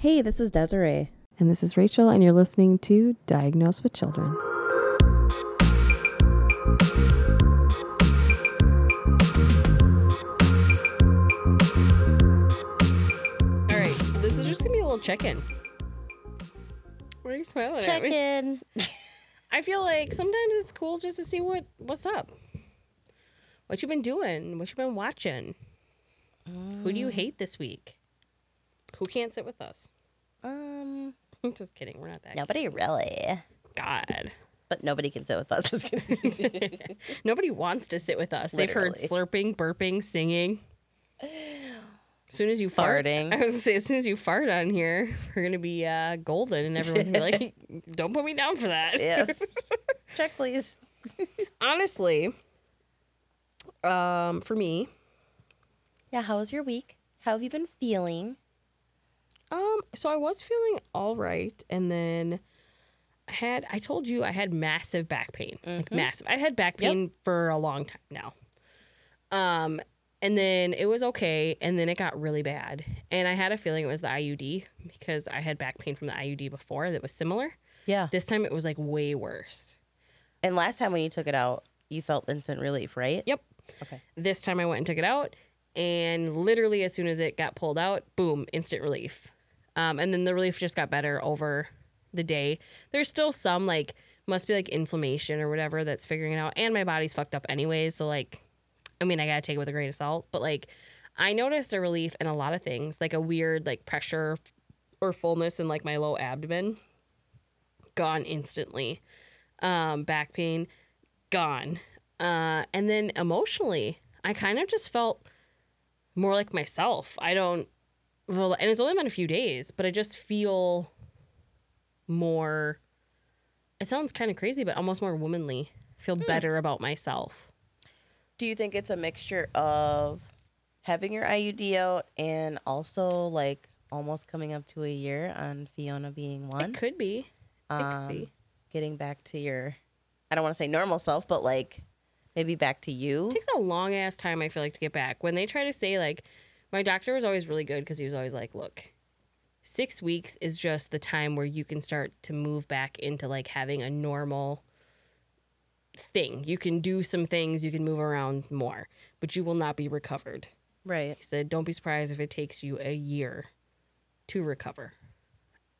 Hey, this is Desiree. And this is Rachel, and you're listening to Diagnosed with Children. All right, so this is just gonna be a little check-in. What are you smiling Check at me? in. I feel like sometimes it's cool just to see what what's up. What you've been doing? What you've been watching? Who do you mm. hate this week? Who can't sit with us? Um, just kidding. We're not that. nobody really. God. But nobody can sit with us. Nobody wants to sit with us. They've heard slurping, burping, singing. As soon as you fart, Farting. I was gonna say, as soon as you fart on here, we're gonna be uh, golden, and everyone's gonna be like, "Don't put me down for that." yeah. Check, please. Honestly, um, for me, Yeah, how was your week? How have you been feeling? Um, so I was feeling all right, and then I had I told you I had massive back pain, like massive. I had back Yep. pain for a long time now. Um, and then it was okay, and then it got really bad, and I had a feeling it was the IUD because I had back pain from the IUD before that was similar. Yeah. This time it was like way worse. And last time when you took it out, you felt instant relief, right? Yep. Okay. This time I went and took it out, and literally as soon as it got pulled out, boom, instant relief. Um, and then the relief just got better over the day. There's still some like must be like inflammation or whatever that's figuring it out, and my body's fucked up anyways. So like, I mean, I gotta take it with a grain of salt. But like, I noticed a relief in a lot of things, like a weird like pressure or fullness in like my low abdomen, gone instantly. Um, back pain, gone. Uh, and then emotionally, I kind of just felt more like myself. I don't, well, and it's only been a few days, but I just feel more. It sounds kind of crazy, but almost more womanly. Feel better about myself. Do you think it's a mixture of having your IUD out and also like almost coming up to a year on Fiona being one? It could be. It um, could be. Getting back to your, I don't want to say normal self, but like maybe back to you. It takes a long ass time. I feel like to get back. When they try to say like, my doctor was always really good because he was always like, look, six weeks is just the time where you can start to move back into like having a normal thing. You can do some things, you can move around more, but you will not be recovered. Right. He said, don't be surprised if it takes you a year to recover.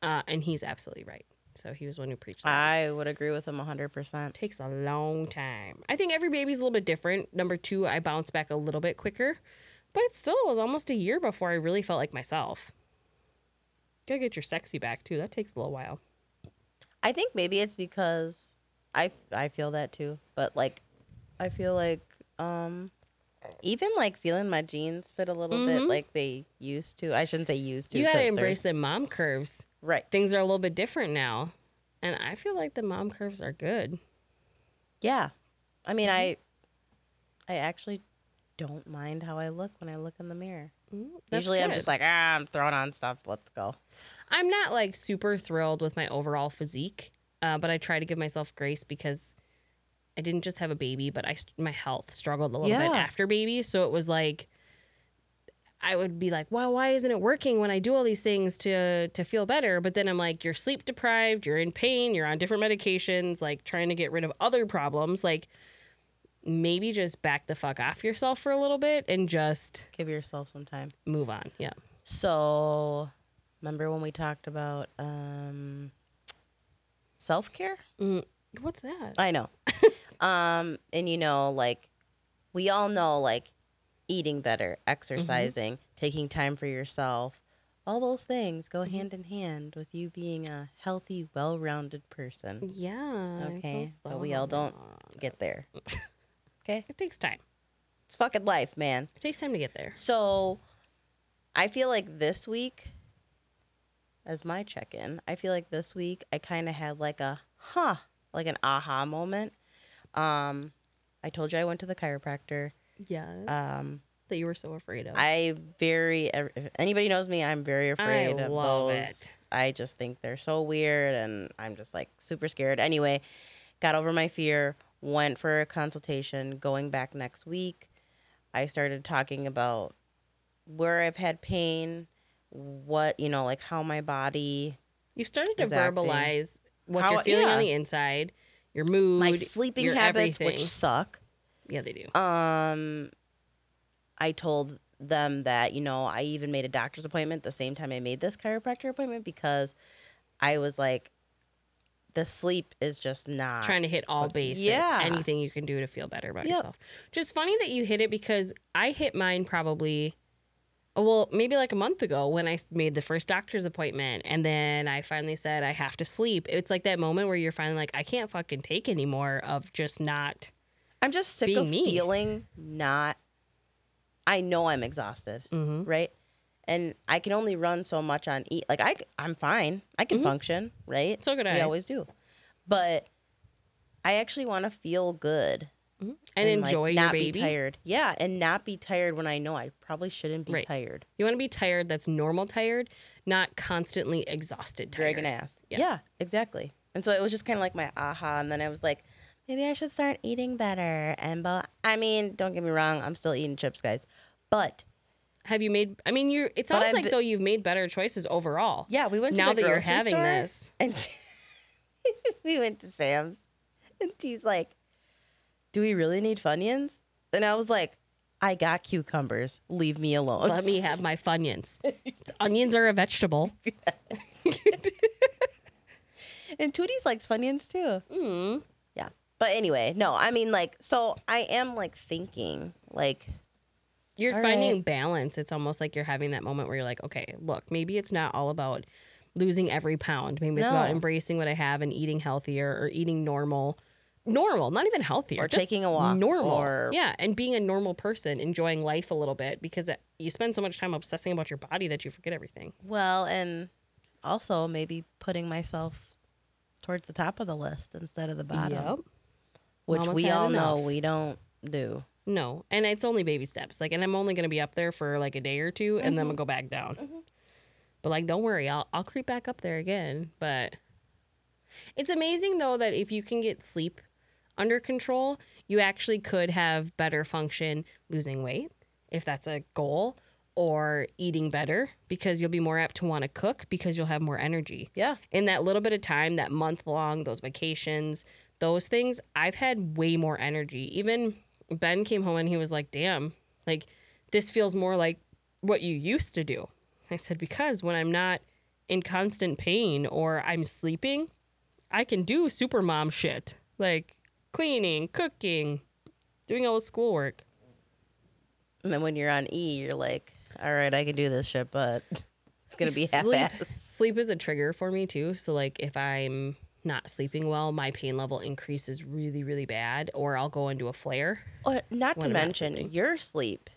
Uh, and he's absolutely right. So he was one who preached that. I would agree with him 100%. takes a long time. I think every baby's a little bit different. Number two, I bounce back a little bit quicker, but it still was almost a year before I really felt like myself. Gotta get your sexy back too. That takes a little while. I think maybe it's because I I feel that too, but like I feel like um even like feeling my jeans fit a little bit Mhm. like they used to. I shouldn't say used to. You gotta embrace the mom curves. right. Things are a little bit different now, and I feel like the mom curves are good. Yeah. I mean, I I actually don't mind how I look when I look in the mirror. Mm, Usually I'm just like, ah, I'm throwing on stuff. Let's go. I'm not like super thrilled with my overall physique, uh, but I try to give myself grace because I didn't just have a baby, but I my health struggled a little bit after baby, so it was like I would be like, "Well, why isn't it working when I do all these things to to feel better?" But then I'm like, "You're sleep deprived, you're in pain, you're on different medications, like trying to get rid of other problems, like." Maybe just back the fuck off yourself for a little bit and just Give yourself some time. move on. Yeah. So, remember when we talked about um self-care? Mm, what's that? I know. um, and you know, like we all know like eating better, exercising, taking time for yourself, all those things go hand in hand with you being a healthy, well-rounded person. Yeah. Okay, but we all don't get there. Okay? It takes time. It's fucking life, man. It takes time to get there. So I feel like this week as my check-in, I feel like this week I kind of had like a huh, like an aha moment. Um I told you I went to the chiropractor. Yeah. Um that you were so afraid of. I very if anybody knows me, I'm very afraid of love those. it. I just think they're so weird and I'm just like super scared. Anyway, got over my fear, went for a consultation, going back next week. I started talking about where I've had pain, what you know, like how my body, You've started to is acting. verbalize what How- you're feeling on the inside, your mood, my sleeping your habits, everything. which suck. yeah, they do. Um, I told them that you know I even made a doctor's appointment the same time I made this chiropractor appointment because I was like, the sleep is just not. trying to hit all bases. yeah. Anything you can do to feel better about Yep. yourself. Just funny that you hit it because I hit mine probably, oh, well, maybe like a month ago when I made the first doctor's appointment. And then I finally said, I have to sleep. It's like that moment where you're finally like, I can't fucking take anymore of just not. I'm just sick of me. feeling not. I know I'm exhausted, Mm-hmm. right? And I can only run so much on eat. Like I, I'm fine. I can Mhm. function, right? So We I. always do, but I actually want to feel good Mhm. And, like, enjoy your not baby. Be tired, yeah, and not be tired when I know I probably shouldn't be Right. tired. You want to be tired that's normal tired, not constantly exhausted tired. dragging ass. Yeah. Yeah. exactly. And so it was just kind of like my aha. And then I was like, maybe I should start eating better. And but I mean, don't get me wrong, I'm still eating chips, guys. But Have you made, I mean, you're, it sounds like though you've made better choices overall. yeah, we went to now that you're having this. and we went to Sam's, and he's like, "Do we really need Funyuns?" And I was like, "I got cucumbers. Leave me alone." Let me have my Funyuns. Onions are a vegetable. and Tooties likes Funyuns too. Mm. Yeah. But anyway, no, I mean like, so I am like thinking like. You're All finding right. balance. It's almost like you're having that moment where you're like, okay, look, maybe it's not all about losing every pound. Maybe it's about embracing what I have and eating healthier or eating normal. Normal, not even healthier. Or just taking a walk, Normal. or- yeah. And being a normal person, enjoying life a little bit because it, you spend so much time obsessing about your body that you forget everything. Well, and also maybe putting myself towards the top of the list instead of the bottom, which Mama's we all know we don't do. No, and it's only baby steps. Like, and I'm only gonna be up there for like a day or 2 and then Mm-hmm. we'll go back down. But like, don't worry, I'll I'll creep back up there again. But it's amazing though that if you can get sleep under control, you actually could have better function losing weight if that's a goal or eating better because you'll be more apt to want to cook because you'll have more energy Yeah. in that little bit of time, that month long, those vacations, those things, I've had way more energy. Even Ben came home and he was like, damn, like this feels more like what you used to do. I said, because when I'm not in constant pain or I'm sleeping, I can do super mom shit like cleaning, cooking, doing all the schoolwork. And then when you're on E, you're like, all right, I can do this shit, but it's gonna be half Sleep- ass. Sleep is a trigger for me too. So like if I'm not sleeping well, my pain level increases really, really bad, or I'll go into a flare. Not to I'm mention sleeping. your sleep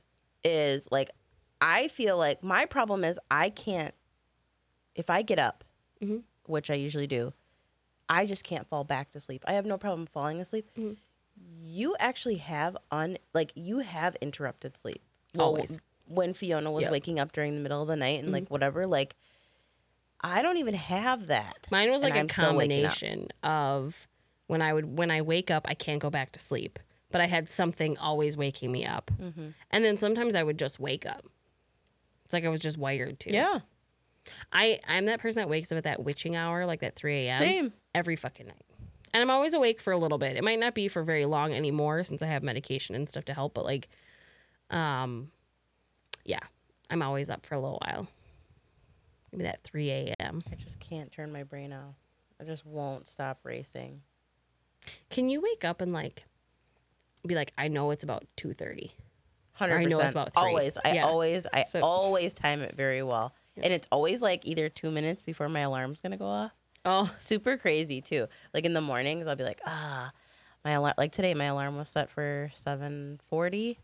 is like I feel like my problem is I can't if I get up, Mhm. which I usually do, I just can't fall back to sleep. I have no problem falling asleep. Mhm. You actually have un like you have interrupted sleep. Well, Always. when Fiona was Yep. waking up during the middle of the night and like whatever, like I don't even have that. Mine was And like a I'm still waking up. combination of when I would when I wake up, I can't go back to sleep, but I had something always waking me up, Mm-hmm. and then sometimes I would just wake up. It's like I was just wired to. Yeah. I I'm that person that wakes up at that witching hour, like that 3 a.m. Same. every fucking night. And I'm always awake for a little bit. It might not be for very long anymore since I have medication and stuff to help, but like um yeah, I'm always up for a little while. Maybe that 3 a.m. I just can't turn my brain off. I just won't stop racing. Can you wake up and like be like, I know it's about 2:30. Hundred I know it's about three. Always. I Yeah. always. I So- always time it very well, and it's always like either two minutes before my alarm's gonna go off. Oh, Super crazy too. Like in the mornings, I'll be like, ah, my alarm. Like today, my alarm was set for seven forty.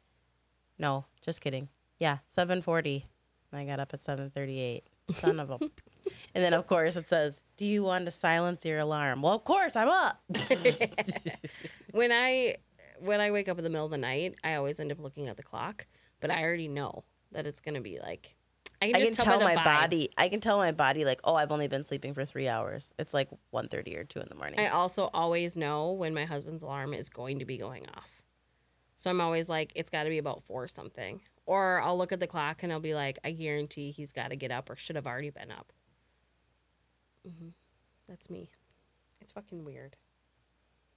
No, just kidding. Yeah, seven forty. I got up at seven thirty-eight. Son of a. and then of course it says, "Do you want to silence your alarm?" Well, of course I'm up. when I when I wake up in the middle of the night, I always end up looking at the clock, but I already know that it's gonna be like I can I can tell, tell my vibe. body. I can tell my body like, oh, I've only been sleeping for three hours. It's like 1.30 or two in the morning. I also always know when my husband's alarm is going to be going off. So I'm always like, it's got to be about four something, Or I'll look at the clock and I'll be like, I guarantee he's got to get up or should have already been up. hmm That's me. It's fucking weird.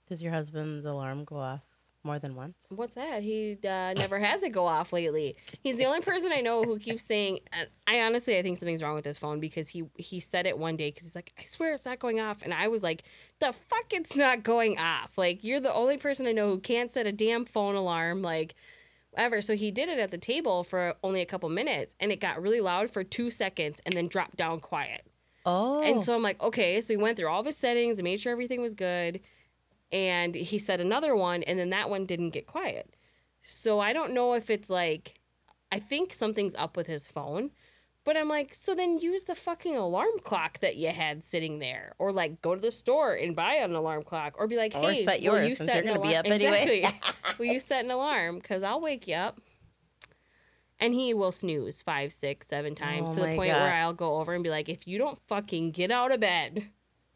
Does your husband's alarm go off more than once? What's that? He uh, never has it go off lately. He's the only person I know who keeps saying. and I honestly, I think something's wrong with his phone because he he said it one day because he's like, I swear it's not going off, and I was like, the fuck, it's not going off. Like you're the only person I know who can't set a damn phone alarm. Like ever. So he did it at the table for only a couple minutes, and it got really loud for two seconds, and then dropped down quiet. Oh. And so I'm like, okay. So he went through all of his settings and made sure everything was good. And he set another one, and then that one didn't get quiet. So I don't know if it's like, I think something's up with his phone. But I'm like, so then use the fucking alarm clock that you had sitting there, or like go to the store and buy an alarm clock, or be like, Or hey, set will yours you set you're an alarm- up anyway. Exactly. will you set an alarm? Because I'll wake you up. And he will snooze five, six, seven times Oh to the point God. where I'll go over and be like, if you don't fucking get out of bed,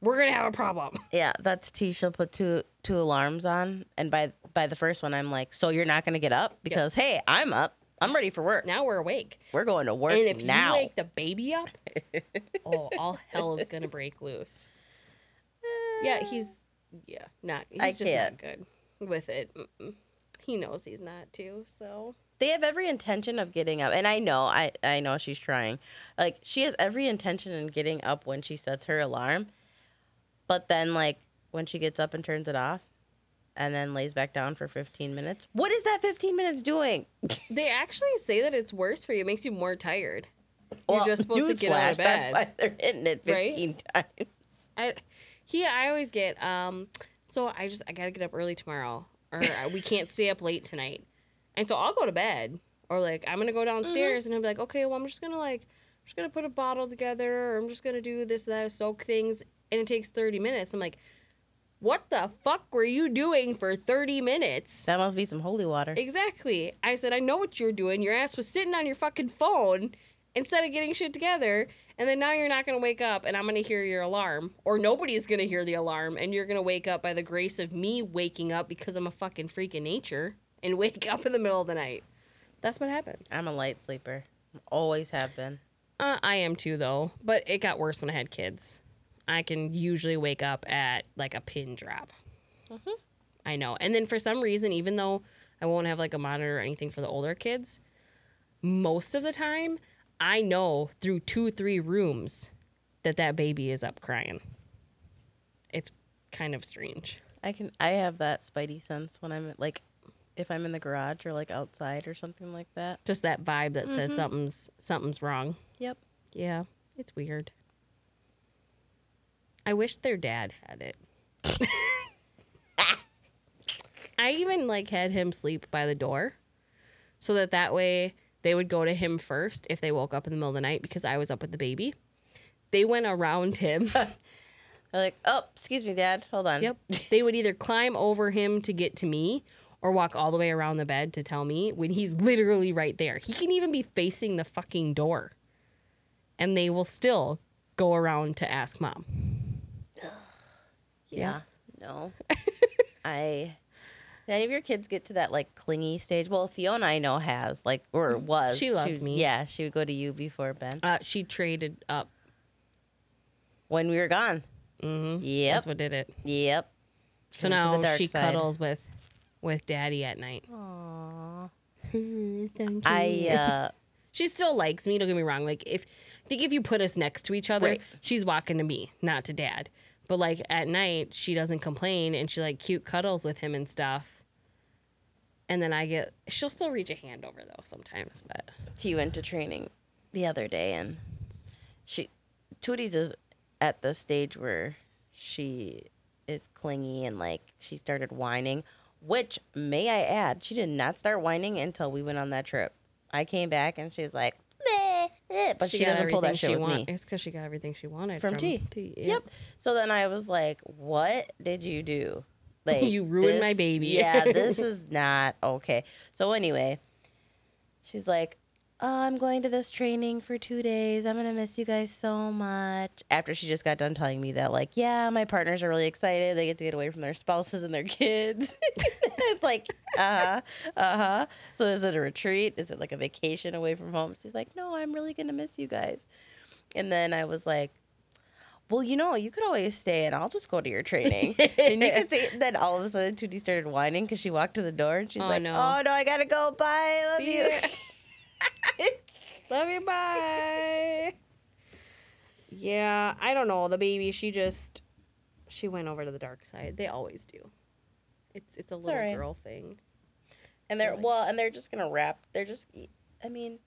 we're gonna have a problem. yeah, that's T. She'll put two two alarms on, and by by the first one, I'm like, so you're not gonna get up because hey, I'm up. I'm ready for work. Now we're awake. We're going to work and if now. you wake the baby up, oh, all hell is gonna break loose. Yeah, uh, he's yeah, not he's I just can't. not good with it. Mm-mm. He knows he's not too, so they have every intention of getting up and i know i i know she's trying like she has every intention in getting up when she sets her alarm but then like when she gets up and turns it off and then lays back down for 15 minutes what is that 15 minutes doing they actually say that it's worse for you. It makes you more tired. You're just supposed to get out of newsflash, that's why they're hitting it Right? 15 times I he I always get um so I just I gotta get up early tomorrow or we can't stay up late tonight, and so I'll go to bed or like I'm gonna go downstairs and I'm like okay well I'm just gonna like I'm just gonna put a bottle together or I'm just gonna do this that soak things and it takes 30 minutes. I'm like, what the fuck were you doing for 30 minutes? that must be some holy water Exactly. I said, I know what you're doing. Your ass was sitting on your fucking phone instead of getting shit together. And then now you're not going to wake up and I'm going to hear your alarm. Or nobody's going to hear the alarm. And you're going to wake up by the grace of me waking up because I'm a fucking freak in nature and wake up in the middle of the night. That's what happens. i'm a light sleeper always have been Uh, I am too, though. But it got worse when I had kids. I can usually wake up at like a pin drop. Mm-hmm. I know. And then for some reason, even though I won't have like a monitor or anything for the older kids, most of the time, I know through two, three rooms that that baby is up crying. It's kind of strange. i can i have that spidey sense when i'm like if i'm in the garage or like outside or something like that Just that vibe that says mm-hmm. something's something's wrong. yep Yeah, it's weird. I wish their dad had it. I even like had him sleep by the door so that that way they would go to him first if they woke up in the middle of the night because I was up with the baby. They went around him. They're like oh excuse me dad hold on yep. They would either climb over him to get to me or walk all the way around the bed to tell me when he's literally right there. He can even be facing the fucking door. And they will still go around to ask mom. Yeah. No. I. Any of your kids get to that like clingy stage? Well, Fiona I know has like or was. Mm, She loves me. Yeah, she would go to you before Ben Uh, she traded up. when we were gone. Mm-hmm. Yep. That's what did it. Yep. So went to the now dark she side. cuddles with with daddy at night. Aw. Thank you. I uh she still likes me. Don't get me wrong. Like if I think if you put us next to each other, Right. she's walking to me, not to dad. But like at night, she doesn't complain and she like cute cuddles with him and stuff. And then I get she'll still reach a hand over though sometimes, but T went to training the other day and she Tooties is at the stage where she is clingy and like she started whining, which may I add, she did not start whining until we went on that trip. I came back and she's like, "Meh, eh," but she, got doesn't pull that shit she with want- me. It's because she got everything she wanted From T. T. Yep. So then I was like, "What did you do? Like You ruined my baby." Yeah, this is not okay." So anyway, she's like, oh, I'm going to this training for two days. I'm going to miss you guys so much. After she just got done telling me that, like, yeah, my partners are really excited. They get to get away from their spouses and their kids. it's like, uh huh, uh huh. So is it a retreat? Is it like a vacation away from home? She's like, no, I'm really going to miss you guys. And then I was like, well, you know, you could always stay and I'll just go to your training. and you can see, then all of a sudden, Tootie started whining because she walked to the door and she's Oh, like, no. oh, no, I got to go. Bye. I love See you. Love you. Bye. Yeah, I don't know. The baby, she just she went over to the dark side. They always do. It's it's a little alright. girl thing. And they're, well, and they're just going to wrap, they're just, I mean,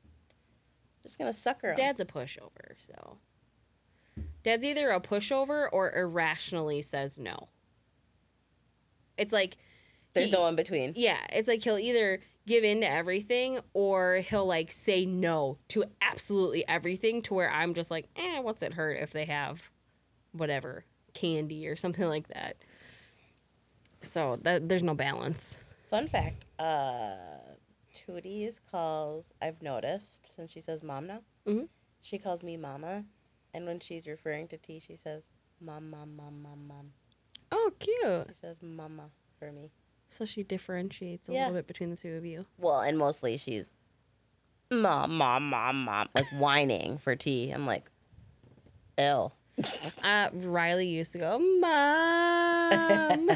just going to sucker 'em. Dad's a pushover, so Dad's either a pushover or irrationally says no. It's like There's he- no in between. Yeah, it's like he'll either give in to everything or he'll like say no to absolutely everything to where I'm just like, eh, what's it hurt if they have whatever candy or something like that. So that there's no balance. Fun fact uh, Tootie's calls, I've noticed, since she says mom now, Mhm. she calls me mama. And when she's referring to T, she says mom, mom, mom, mom, mom. Oh, cute. She says mama for me. So she differentiates a Yeah. little bit between the two of you. Well, and mostly she's mom, mom, mom, mom, like whining for tea. I'm like, ill. Uh, Riley used to go, Mom.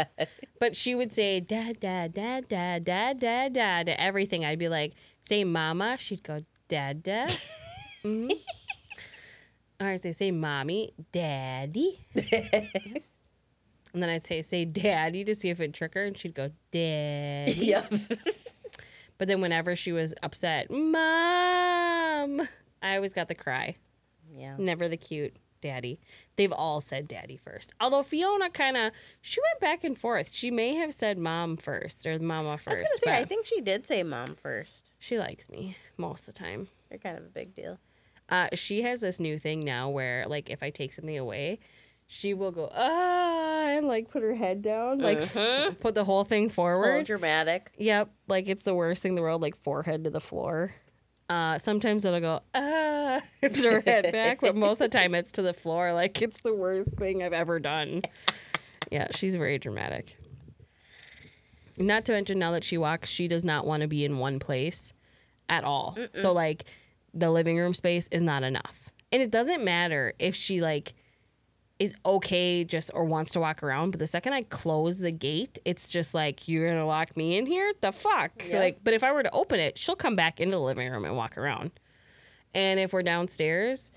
but she would say, Dad, Dad, Dad, Dad, Dad, Dad, Dad, to everything. I'd be like, Say Mama. She'd go, Dad, Dad. hmm Or say, Say Mommy, Daddy. And then I'd say, Say Daddy to see if it'd trick her. And she'd go, Daddy. yep. But then whenever she was upset, Mom, I always got the cry. yeah. Never the cute daddy. They've all said daddy first. Although Fiona kind of she went back and forth. She may have said mom first or mama I was first. gonna say, I think she did say mom first. she likes me most of the time. You're kind of a big deal. Uh, she has this new thing now where like if I take something away, she will go ah and like put her head down, like f- Mhm. put the whole thing forward. dramatic. Yep, like it's the worst thing in the world, like forehead to the floor. Uh, sometimes it'll go ah, throw her head back, but most of the time it's to the floor. Like it's the worst thing I've ever done. Yeah, she's very dramatic. Not to mention, now that she walks, she does not want to be in one place at all. So like, the living room space is not enough, and it doesn't matter if she like is okay just or wants to walk around but the second i close the gate it's just like you're gonna lock me in here the fuck Yeah. like but if i were to open it she'll come back into the living room and walk around and if we're downstairs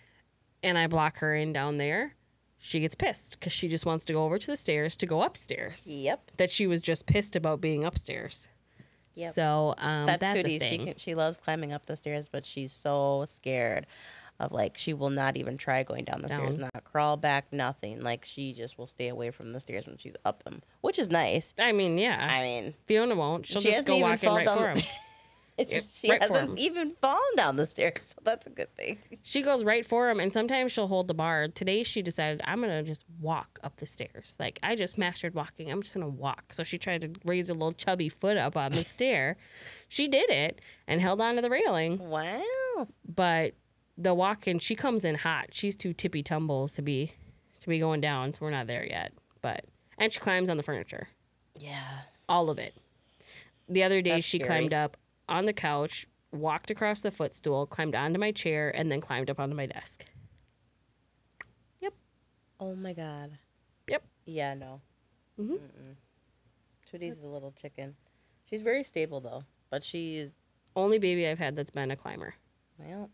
and i block her in down there she gets pissed because she just wants to go over to the stairs to go upstairs Yep. that she was just pissed about being upstairs Yep. so um, That's, that's, a Tootie. She can, she loves climbing up the stairs, but she's so scared of like she will not even try going down the stairs, not crawl back, nothing. Like she just will stay away from the stairs when she's up them, which is nice. I mean, yeah, I mean, Fiona won't. She'll she just go even walking right down for the- him. Yep, she right hasn't even fallen down the stairs, so that's a good thing. She goes right for him, and sometimes she'll hold the bar. Today, she decided, I'm to just walk up the stairs. Like, I just mastered walking. I'm just to walk. So she tried to raise her little chubby foot up on the stair. She did it and held onto the railing. Wow. But the walking, she comes in hot. She's too tippy tumbles to be to be going down, so we're not there yet. But and she climbs on the furniture, Yeah. all of it. The other day, That's she scary. climbed up on the couch, walked across the footstool, climbed onto my chair, and then climbed up onto my desk. Yep. Oh my god. Yep. Yeah. No. Mhm. Mm-mm. Tootie's a little chicken. She's very stable though, but she's Only baby I've had that's been a climber. well.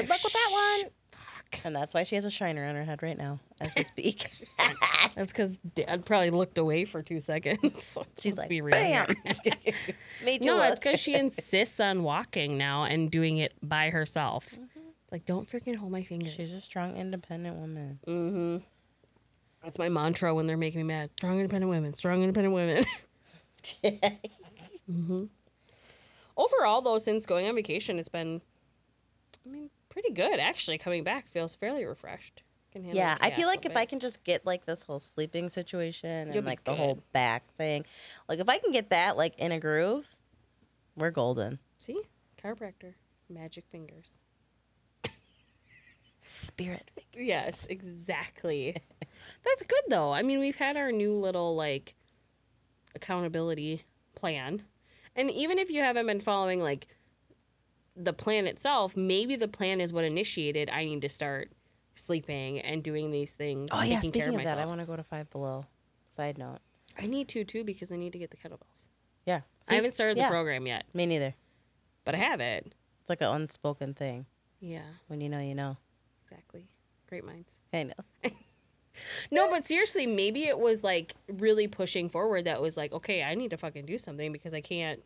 Good luck with that one. And that's why she has a shiner on her head right now as we speak. That's because Dad probably looked away for two seconds. She's Let's like, be real bam. Made you No, it's because she insists on walking now and doing it by herself. Mm-hmm. Like, don't freaking hold my finger. She's a strong, independent woman. mm-hmm. That's my mantra when they're making me mad. Strong, independent women. Strong, independent women. mm-hmm. Overall, though, since going on vacation, it's been, I mean, pretty good actually. Coming back feels fairly refreshed. Can yeah, I feel like if bit. I can just get like this whole sleeping situation You'll and like the whole back thing, like if I can get that like in a groove, we're golden. See? Chiropractor. Magic fingers. Spirit. Yes, exactly. That's good though. I mean, we've had our new little like accountability plan. And even if you haven't been following like the plan itself, maybe the plan is what initiated I need to start sleeping and doing these things. Oh yeah. taking care Speaking of myself. that, I want to go to Five Below. Side note. I need to too because I need to get the kettlebells. Yeah. I haven't started yeah. the program yet, Me neither. but I have it. It's like an unspoken thing. Yeah, When you know, you know. exactly. Great minds. I know. No, but seriously, maybe it was like really pushing forward that was like, okay, I need to fucking do something because I can't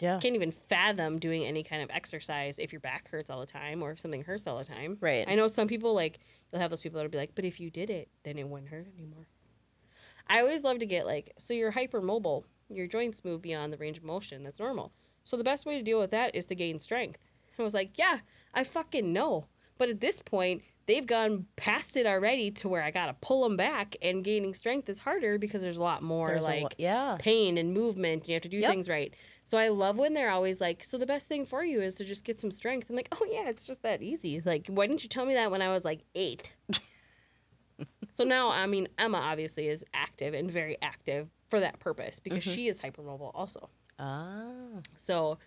Yeah. can't even fathom doing any kind of exercise if your back hurts all the time or if something hurts all the time. Right. I know some people like you'll have those people that'll be like, but if you did it, then it wouldn't hurt anymore. I always love to get like, so you're hypermobile, your joints move beyond the range of motion. That's normal. So the best way to deal with that is to gain strength. I was like, yeah, I fucking know. But at this point, they've gone past it already to where I gotta pull them back, and gaining strength is harder because there's a lot more There's like lo- yeah. pain and movement. You have to do Yep. things right. So I love when they're always like, so the best thing for you is to just get some strength. I'm like, oh yeah, it's just that easy. Like, why didn't you tell me that when I was like eight? so now, I mean, Emma obviously is active and very active for that purpose because she is hypermobile also. Ah. So,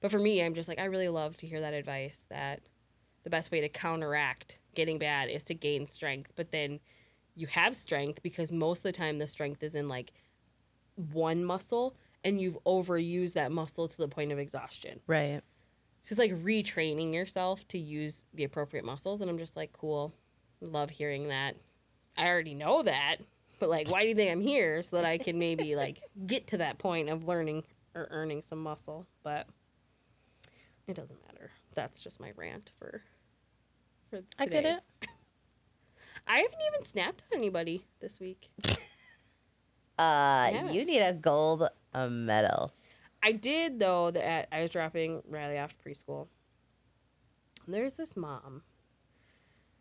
but for me, I'm just like, I really love to hear that advice that the best way to counteract getting bad is to gain strength. But then you have strength because most of the time the strength is in like one muscle and you've overused that muscle to the point of exhaustion. Right. So it's like retraining yourself to use the appropriate muscles. And I'm just like, cool. Love hearing that. I already know that, but like, why do you think I'm here? So that I can maybe like get to that point of learning or earning some muscle. But it doesn't matter. That's just my rant for for today. I get it. I haven't even snapped at anybody this week. Uh, you need a gold a medal. I did though that I was dropping Riley off to preschool. There's this mom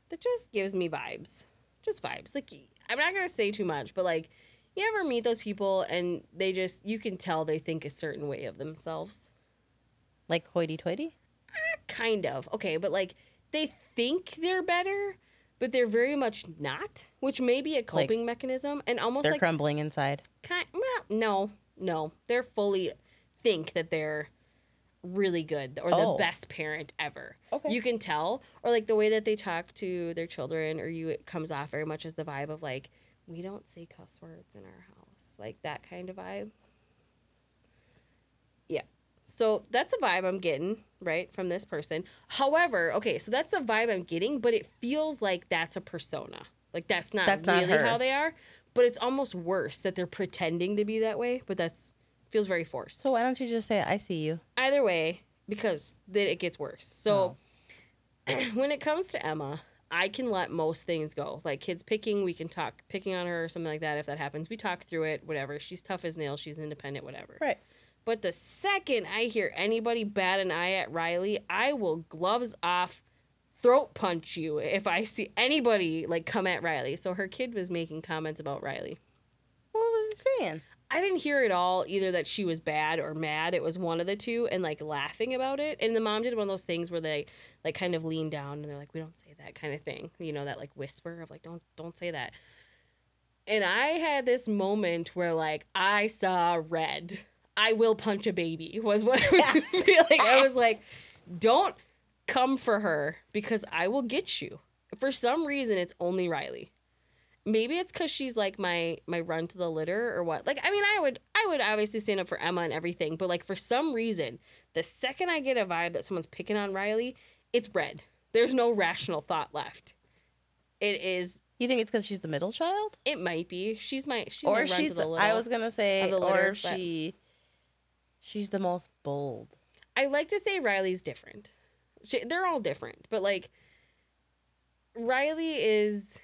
that just gives me vibes. Just vibes. Like I'm not gonna say too much, but like you ever meet those people and they just you can tell they think a certain way of themselves. Like hoity-toity. Ah, kind of. Okay, but like they think they're better, but they're very much not, which may be a coping mechanism and almost They're like crumbling inside. kind well, no no they're fully think that they're really good or the Oh. best parent ever. Okay. you can tell. Or like the way that they talk to their children or you it comes off very much as the vibe of like we don't say cuss words in our house. Like that kind of vibe. Yeah. So that's a vibe i'm getting right from this person. However okay so that's the vibe i'm getting but it feels like that's a persona. Like that's not That's not really her. how they are but it's almost worse that they're pretending to be that way but that's feels very forced. So why don't you just say, "I see you"? either way because then it gets worse. So oh. when it comes to emma i can let most things go. Like kids picking we can talk picking on her or something like that if that happens. We talk through it whatever. She's tough as nails. She's independent whatever. Right. but the second i hear anybody bat an eye at riley i will gloves off throat punch you if i see anybody like come at riley so her kid was making comments about riley What was he saying? I didn't hear it all either that she was bad or mad. It was one of the two and like laughing about it. And the mom did one of those things where they like kind of lean down and they're like, We don't say that kind of thing. You know, that like whisper of like, Don't don't say that. And I had this moment where like I saw red. I will punch a baby was what I was feeling. I was like, Don't come for her because I will get you. For some reason it's only Riley maybe it's because she's like my my run to the litter or what like i mean i would i would obviously stand up for emma and everything but like for some reason the second i get a vibe that someone's picking on riley it's red there's no rational thought left it is You think it's because she's the middle child, it might be she's my she's or she's? the The, I was gonna say, the litter, or she. She's the most bold. I like to say Riley's different. She, they're all different, but like Riley is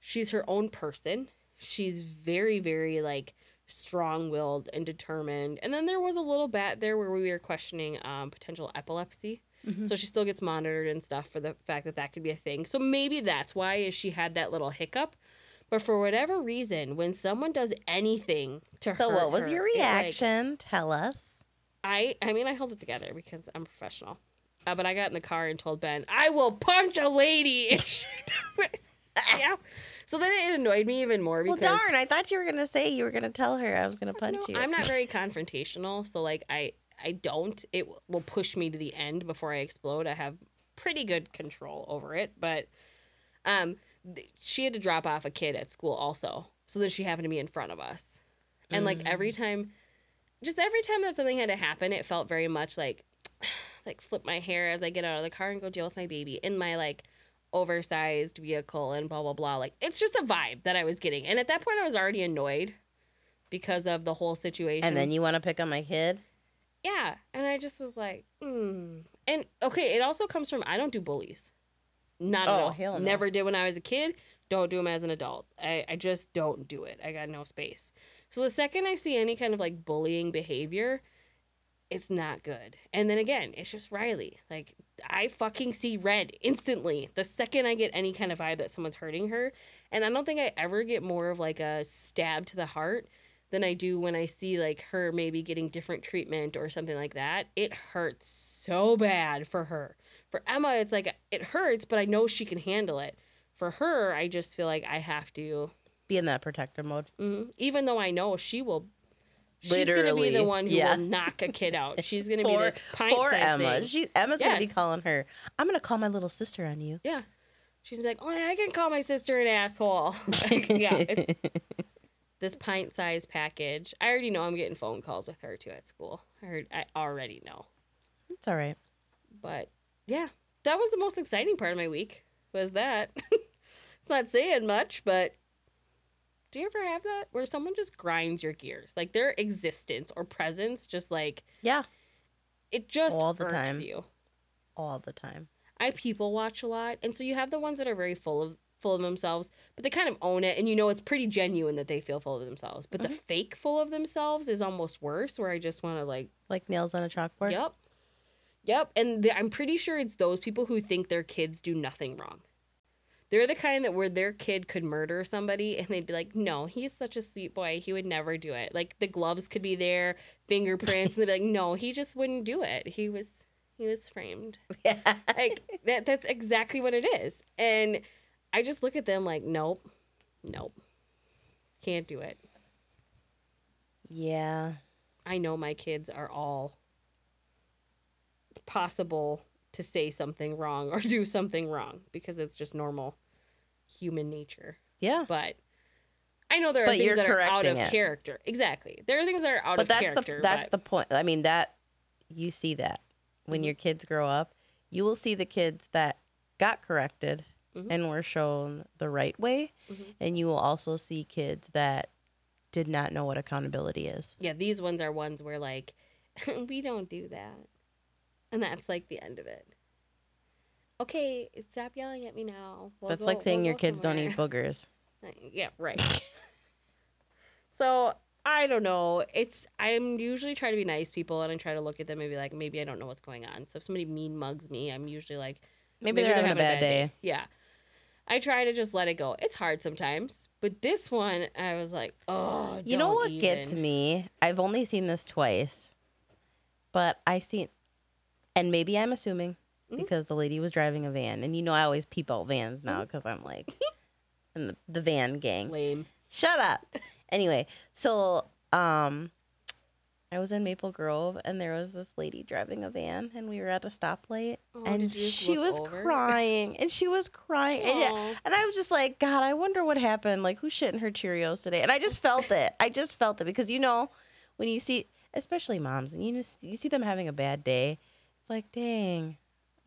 she's her own person. She's very very like strong-willed and determined. And then there was a little bat there where we were questioning um, potential epilepsy. Mhm. So she still gets monitored and stuff for the fact that that could be a thing. So maybe that's why she had that little hiccup. But for whatever reason, when someone does anything to her, So what was her, your it, like, reaction? Tell us. I I mean I held it together because I'm professional. Uh, but I got in the car and told Ben, "I will punch a lady if she does it." yeah. So then it annoyed me even more Well, darn! I thought you were gonna say you were gonna tell her I was gonna punch no, you. I'm not very confrontational, so like I I don't. It will push me to the end before I explode. I have pretty good control over it, but um, th- she had to drop off a kid at school also, so then she happened to be in front of us, and like every time, just every time that something had to happen, it felt very much like like flip my hair as I get out of the car and go deal with my baby in my like oversized vehicle and blah blah blah. Like it's just a vibe that I was getting, and at that point I was already annoyed because of the whole situation. and then you want to pick on my kid? Yeah. And I just was like, hmm. And okay, it also comes from I don't do bullies. Not at Oh, all. hell no. Never did when I was a kid. Don't do them as an adult. I, I just don't do it. I got no space. So the second I see any kind of like bullying behavior, it's not good. And then again, it's just Riley. Like I fucking see red instantly the second I get any kind of vibe that someone's hurting her. And I don't think I ever get more of like a stab to the heart than I do when I see like her maybe getting different treatment or something like that. It hurts so bad for her. For Emma, it's like it hurts, but I know she can handle it. For her, I just feel like I have to, Be in that protector mode. mhm, even though I know she will. She's gonna be the one who yeah. will knock a kid out. She's gonna be this pint For sized Emma, thing. she Emma's gonna be calling her. I'm gonna call my little sister on you. Yeah. She's gonna be like, oh, I can call my sister an asshole. Like, yeah, it's this pint sized package. I already know I'm getting phone calls with her too at school. I heard, I already know. it's all right. But yeah, that was the most exciting part of my week. Was that? it's not saying much, but do you ever have that where someone just grinds your gears, like their existence or presence, just like Yeah, it just All the time. you. all the time. I people watch a lot, and so you have the ones that are very full of full of themselves, but they kind of own it, and you know it's pretty genuine that they feel full of themselves. But the mm-hmm. fake full of themselves is almost worse, where I just want to like, Like nails on a chalkboard. yep, yep, and the, I'm pretty sure it's those people who think their kids do nothing wrong. They're the kind that where their kid could murder somebody and they'd be like, no, he's such a sweet boy. He would never do it. Like the gloves could be there, fingerprints, and they'd be like, no, he just wouldn't do it. He was he was framed Yeah. like that that's exactly what it is and i just look at them like nope nope can't do it yeah. i know my kids are all possible to say something wrong or do something wrong because it's just normal human nature Yeah. but i know there are But things that are out of it. character exactly there are things that are out but of that's character the that's but the point. I mean that you see that when Mhm. your kids grow up, you will see the kids that got corrected Mhm. and were shown the right way, Mhm. and you will also see kids that did not know what accountability is. yeah these ones are ones where like we don't do that and that's like the end of it. Okay stop yelling at me now. We'll that's go- like saying we'll your kids don't eat boogers. Uh, yeah right. So i don't know. It's i'm usually try to be nice people and i try to look at them and be like maybe i don't know what's going on. So if somebody mean mugs me i'm usually like Maybe, they're, having, a bad day. yeah. I try to just let it go. It's hard sometimes but this one i was like oh You know what gets me? I've only seen this twice, but I seen, and maybe I'm assuming Mhm. because the lady was driving a van, and you know I always peep out vans Mm-hmm. now because I'm like, in the, the van gang. lame Shut up. Anyway, so um, I was in Maple Grove, and there was this lady driving a van, and we were at a stoplight, Oh, and did you just she was over? crying, and she was crying, and, yeah, and I was just like, God, I wonder what happened. Like, who's shitting her Cheerios today? And I just felt it. I just felt it because you know, when you see, especially moms, and you just you see them having a bad day, it's like, dang,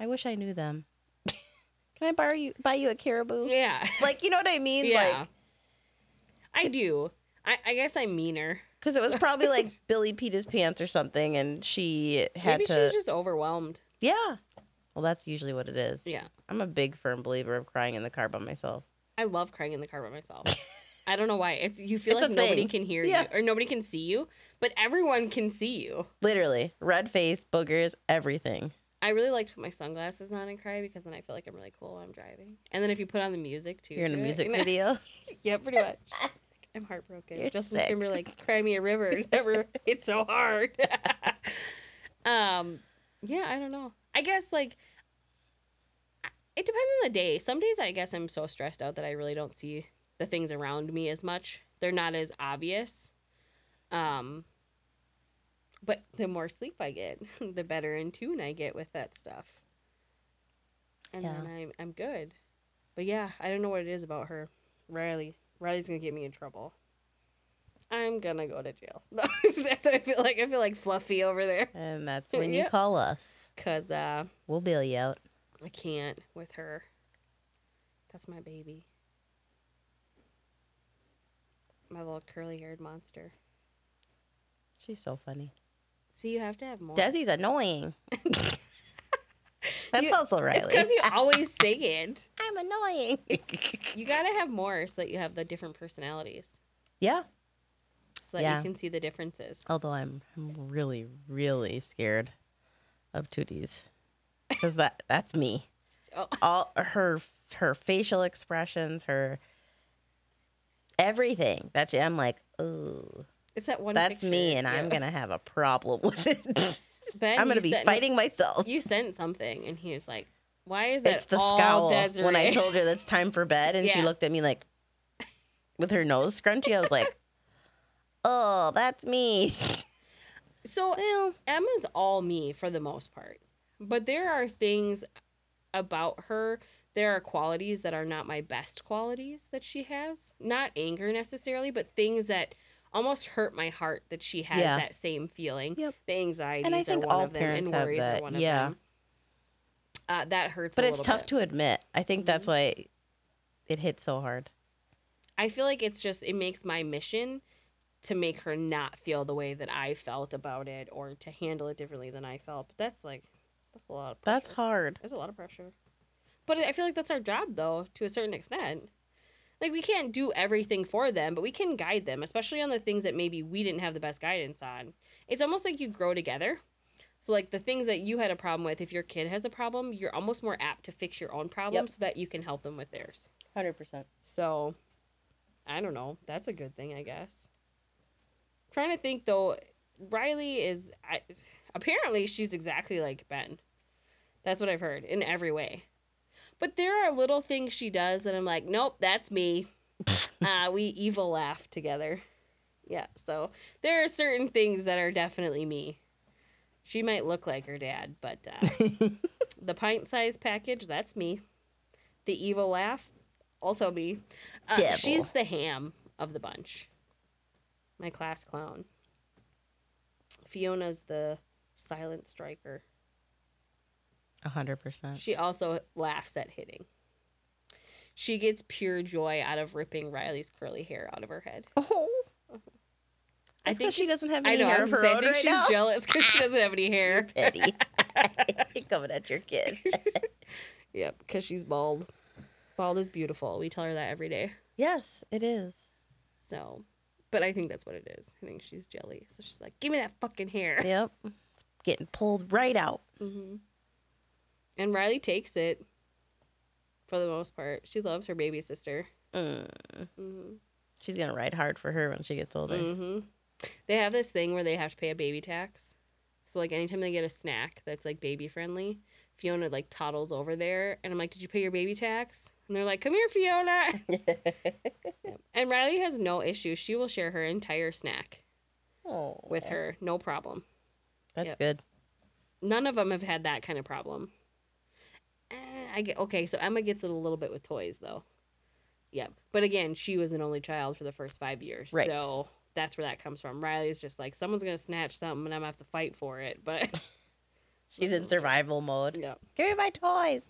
I wish I knew them. Can I borrow you buy you a caribou? yeah Like, you know what I mean? yeah Like, i do I, I guess i'm meaner because it was probably like Billy peed his pants or something, and she had maybe she was just overwhelmed Yeah. Well, that's usually what it is. yeah I'm a big firm believer of crying in the car by myself. I love crying in the car by myself. I don't know why. It's you feel It's like nobody can hear Yeah. you or nobody can see you, but everyone can see you. Literally, red face, boogers, everything. I really like to put my sunglasses on and cry because then I feel like I'm really cool while I'm driving. And then if you put on the music too, You're in a it, music video. yeah, pretty much. I'm heartbroken. You're Justin sick. Timberlake's "Cry Me a River" never hit so hard. um, yeah, I don't know. I guess like it depends on the day. Some days I guess I'm so stressed out that I really don't see the things around me as much. They're not as obvious. Um, but the more sleep I get, the better in tune I get with that stuff. And then I'm I'm good. But yeah, I don't know what it is about her. Riley. Riley's gonna get me in trouble. I'm gonna go to jail. That's what I feel like. I feel like Fluffy over there. And that's when you Yep. call us. Cause uh We'll bail you out. I can't with her. That's my baby. My little curly haired monster. She's so funny. See, you have to have more. Desi's annoying. That's You- also Riley. It's because you always say it. I'm annoying. You gotta have more so that you have the different personalities, yeah. so that Yeah. you can see the differences. Although I'm, I'm really, really scared of Tooties. Because that that's me. Oh. All her her facial expressions, her everything. That's I'm like, oh, It's that one. that's me, picture. and I'm gonna have a problem with it. Ben, I'm gonna be sent- fighting myself. You sent something, and he was like, "Why is that It's the all scowl Desiree?" when I told her that's time for bed, and she looked at me like with her nose scrunchy. I was like, oh, that's me. so well, Emma's all me for the most part. But there are things about her, there are qualities that are not my best qualities that she has. Not anger necessarily, but things that almost hurt my heart that she has Yeah. that same feeling. Yep. The anxieties And I think are one all of them and parents have worries that, are one of yeah. them. Uh, that hurts but it's tough bit. to admit. I think that's Mm-hmm. why it hits so hard. I feel like it's just it makes my mission to make her not feel the way that I felt about it or to handle it differently than I felt. But that's like that's a lot of pressure. That's hard. There's a lot of pressure. But I feel like that's our job, though, to a certain extent. Like, we can't do everything for them, but we can guide them, especially on the things that maybe we didn't have the best guidance on. It's almost like you grow together. So, like, the things that you had a problem with, if your kid has a problem, you're almost more apt to fix your own problem Yep. so that you can help them with theirs. Hundred percent. So, I don't know. That's a good thing, I guess. trying to think, though, Riley is. I, apparently, she's exactly like Ben. That's what I've heard in every way. But there are little things she does that I'm like, nope, that's me. uh, we evil laugh together. Yeah, so there are certain things that are definitely me. She might look like her dad, but uh, the pint sized package, that's me. The evil laugh, also me. Uh, she's the ham of the bunch. My class clown. Fiona's the silent striker. Hundred percent. She also laughs at hitting. She gets pure joy out of ripping Riley's curly hair out of her head. Oh, I think she doesn't have I any know. I hair was of her gonna I think right she's now. jealous because she doesn't have any hair. Petty. Coming at your kid. Yep, because she's bald. Bald is beautiful. We tell her that every day. yes, it is. So, but I think that's what it is. I think she's jelly. So she's like, "Give me that fucking hair." Yep. Getting pulled right out. hmm And Riley takes it for the most part. She loves her baby sister. Mm. hmm She's gonna ride hard for her when she gets older. hmm They have this thing where they have to pay a baby tax. So like anytime they get a snack that's like baby friendly, Fiona like toddles over there, and I'm like, "Did you pay your baby tax?" And they're like, "Come here, Fiona." and Riley has no issue. She will share her entire snack oh, with her, no problem. That's Yep. good. None of them have had that kind of problem. I get okay. So Emma gets it a little bit with toys though. Yep. But again, she was an only child for the first five years, Right. so that's where that comes from. Riley's just like someone's gonna snatch something, and I'm gonna have to fight for it. But She's in survival mode. yeah. Give me my toys.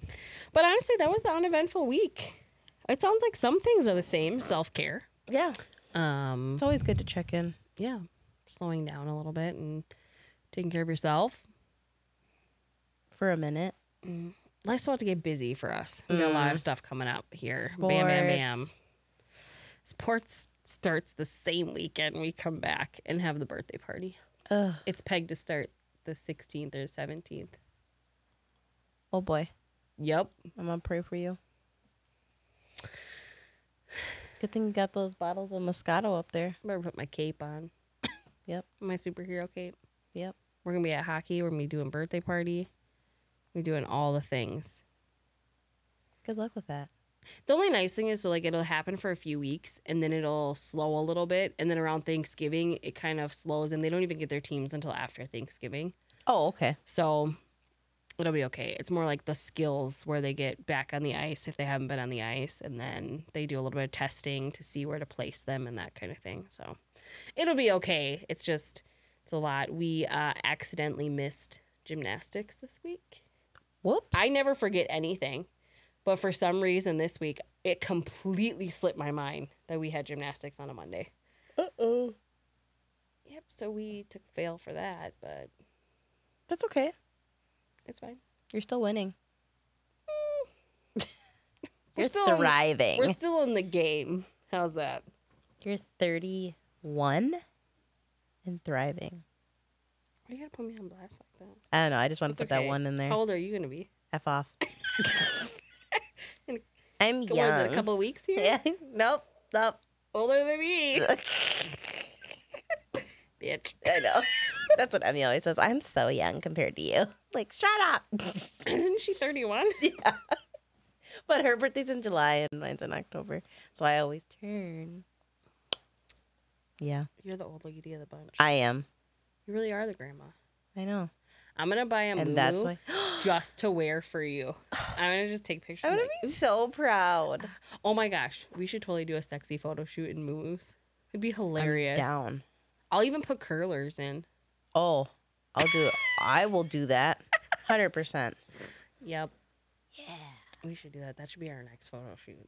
But honestly, that was the uneventful week. It sounds like some things are the same. Self care. Yeah. Um. It's always good to check in. Yeah. Slowing down a little bit and taking care of yourself. For a minute. Life's about to get busy for us. We got a lot of mm. stuff coming up here. Bam, bam, bam. Sports. Starts the same weekend we come back and have the birthday party. Ugh. It's pegged to start the 16th or 17th. Oh boy. Yep. I'm gonna pray for you. Good thing you got those bottles of Moscato up there. I better put my cape on. Yep. My superhero cape. Yep. We're gonna be at hockey. We're gonna be doing birthday party. We're doing all the things. Good luck with that. The only nice thing is, so like it'll happen for a few weeks, and then it'll slow a little bit, and then around Thanksgiving it kind of slows, and they don't even get their teams until after Thanksgiving. Oh, okay. So it'll be okay. It's more like the skills where they get back on the ice if they haven't been on the ice, and then they do a little bit of testing to see where to place them and that kind of thing. So it'll be okay. It's just it's a lot. We uh, accidentally missed gymnastics this week. Whoops. I never forget anything, but for some reason this week it completely slipped my mind that we had gymnastics on a Monday. Uh oh. Yep. So we took fail for that, but That's okay. it's fine. You're still winning. We're You're still in- thriving. We're still in the game. How's that? You're 31 and thriving. Why you gotta put me on blast like that? I don't know. I just want to put that one in there. How old are you gonna be? F off. I'm What young. was it? A couple weeks here? Yeah. Nope. Nope. Older than me, bitch. I know. That's what Emmy always says. I'm so young compared to you. Like, shut up. Isn't she thirty-one? yeah. But her birthday's in July and mine's in October. So I always turn. Yeah, You're the old lady of the bunch. I am. You really are the grandma. I know. I'm gonna buy a And moo that's why just to wear for you. I'm gonna just take pictures. I'm gonna like, be so proud. oh my gosh, we should totally do a sexy photo shoot in moos. It'd be I'm hilarious. down. I'll even put curlers in. Oh, I'll do I will do that. 100%. Yep. Yeah. We should do that. That should be our next photo shoot.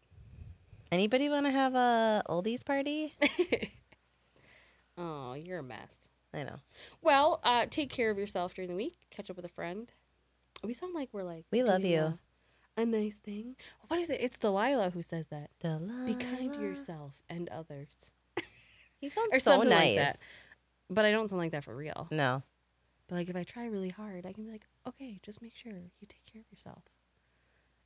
Anybody want to have a oldies party? oh, you're a mess. I know. Well, uh, take care of yourself during the week. Catch up with a friend. We sound like we're like We love you. A, a nice thing. What is it? It's Delilah who says that. Delilah. Be kind to yourself and others, You sound or so something nice. like that. But I don't sound like that for real. No. But like if I try really hard, I can be like, okay, just make sure you take care of yourself.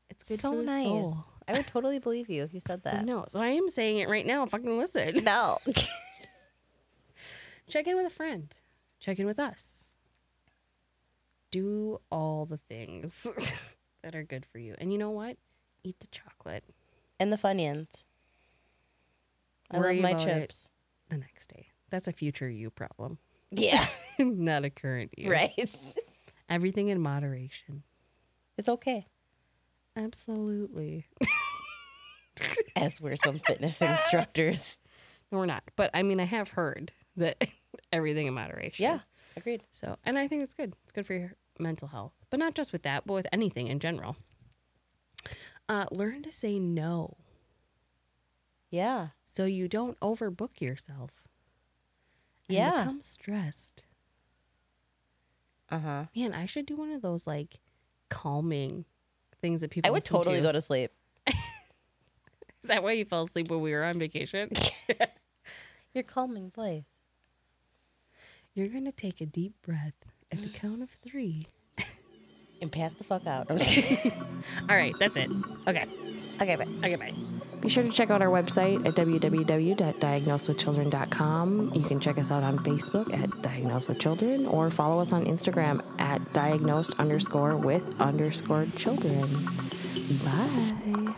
It's good So for the nice. soul. I would totally believe you if you said that. No, So I am saying it right now. Fucking listen. No. Check in with a friend. Check in with us. Do all the things that are good for you. And you know what? Eat the chocolate and the Funyuns. I Worry love my chips. the next day. That's a future you problem, Yeah. not a current you. right. Everything in moderation. It's okay. Absolutely. As we're some fitness instructors. No, we're not. But I mean, I have heard that everything in moderation. Yeah. Agreed. So, and I think it's good. It's good for your mental health, but not just with that, but with anything in general. Uh, learn to say no Yeah. so you don't overbook yourself. Yeah. become stressed. Uh huh. Man, I should do one of those like calming things that people. I would totally to. go to sleep. Is that why you fell asleep when we were on vacation? Your calming voice. You're gonna take a deep breath at the count of three. And pass the fuck out. I'm just kidding. All right, that's it. Okay, okay, bye. okay, bye. Be sure to check out our website at www.diagnosedwithchildren.com. You can check us out on Facebook at Diagnosed with Children or follow us on Instagram at diagnosed underscore with underscore children. Bye.